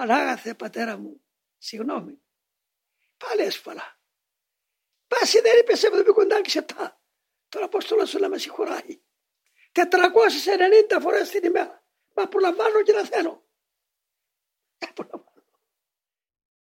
Πανάγαθε πατέρα μου, συγγνώμη. Πάλι έσφαλα. Πάση δεν είπε σε 77. Τώρα Απόστολο σου να με συγχωράει. 490 φορές την ημέρα. Μα προλαμβάνω και να θέλω.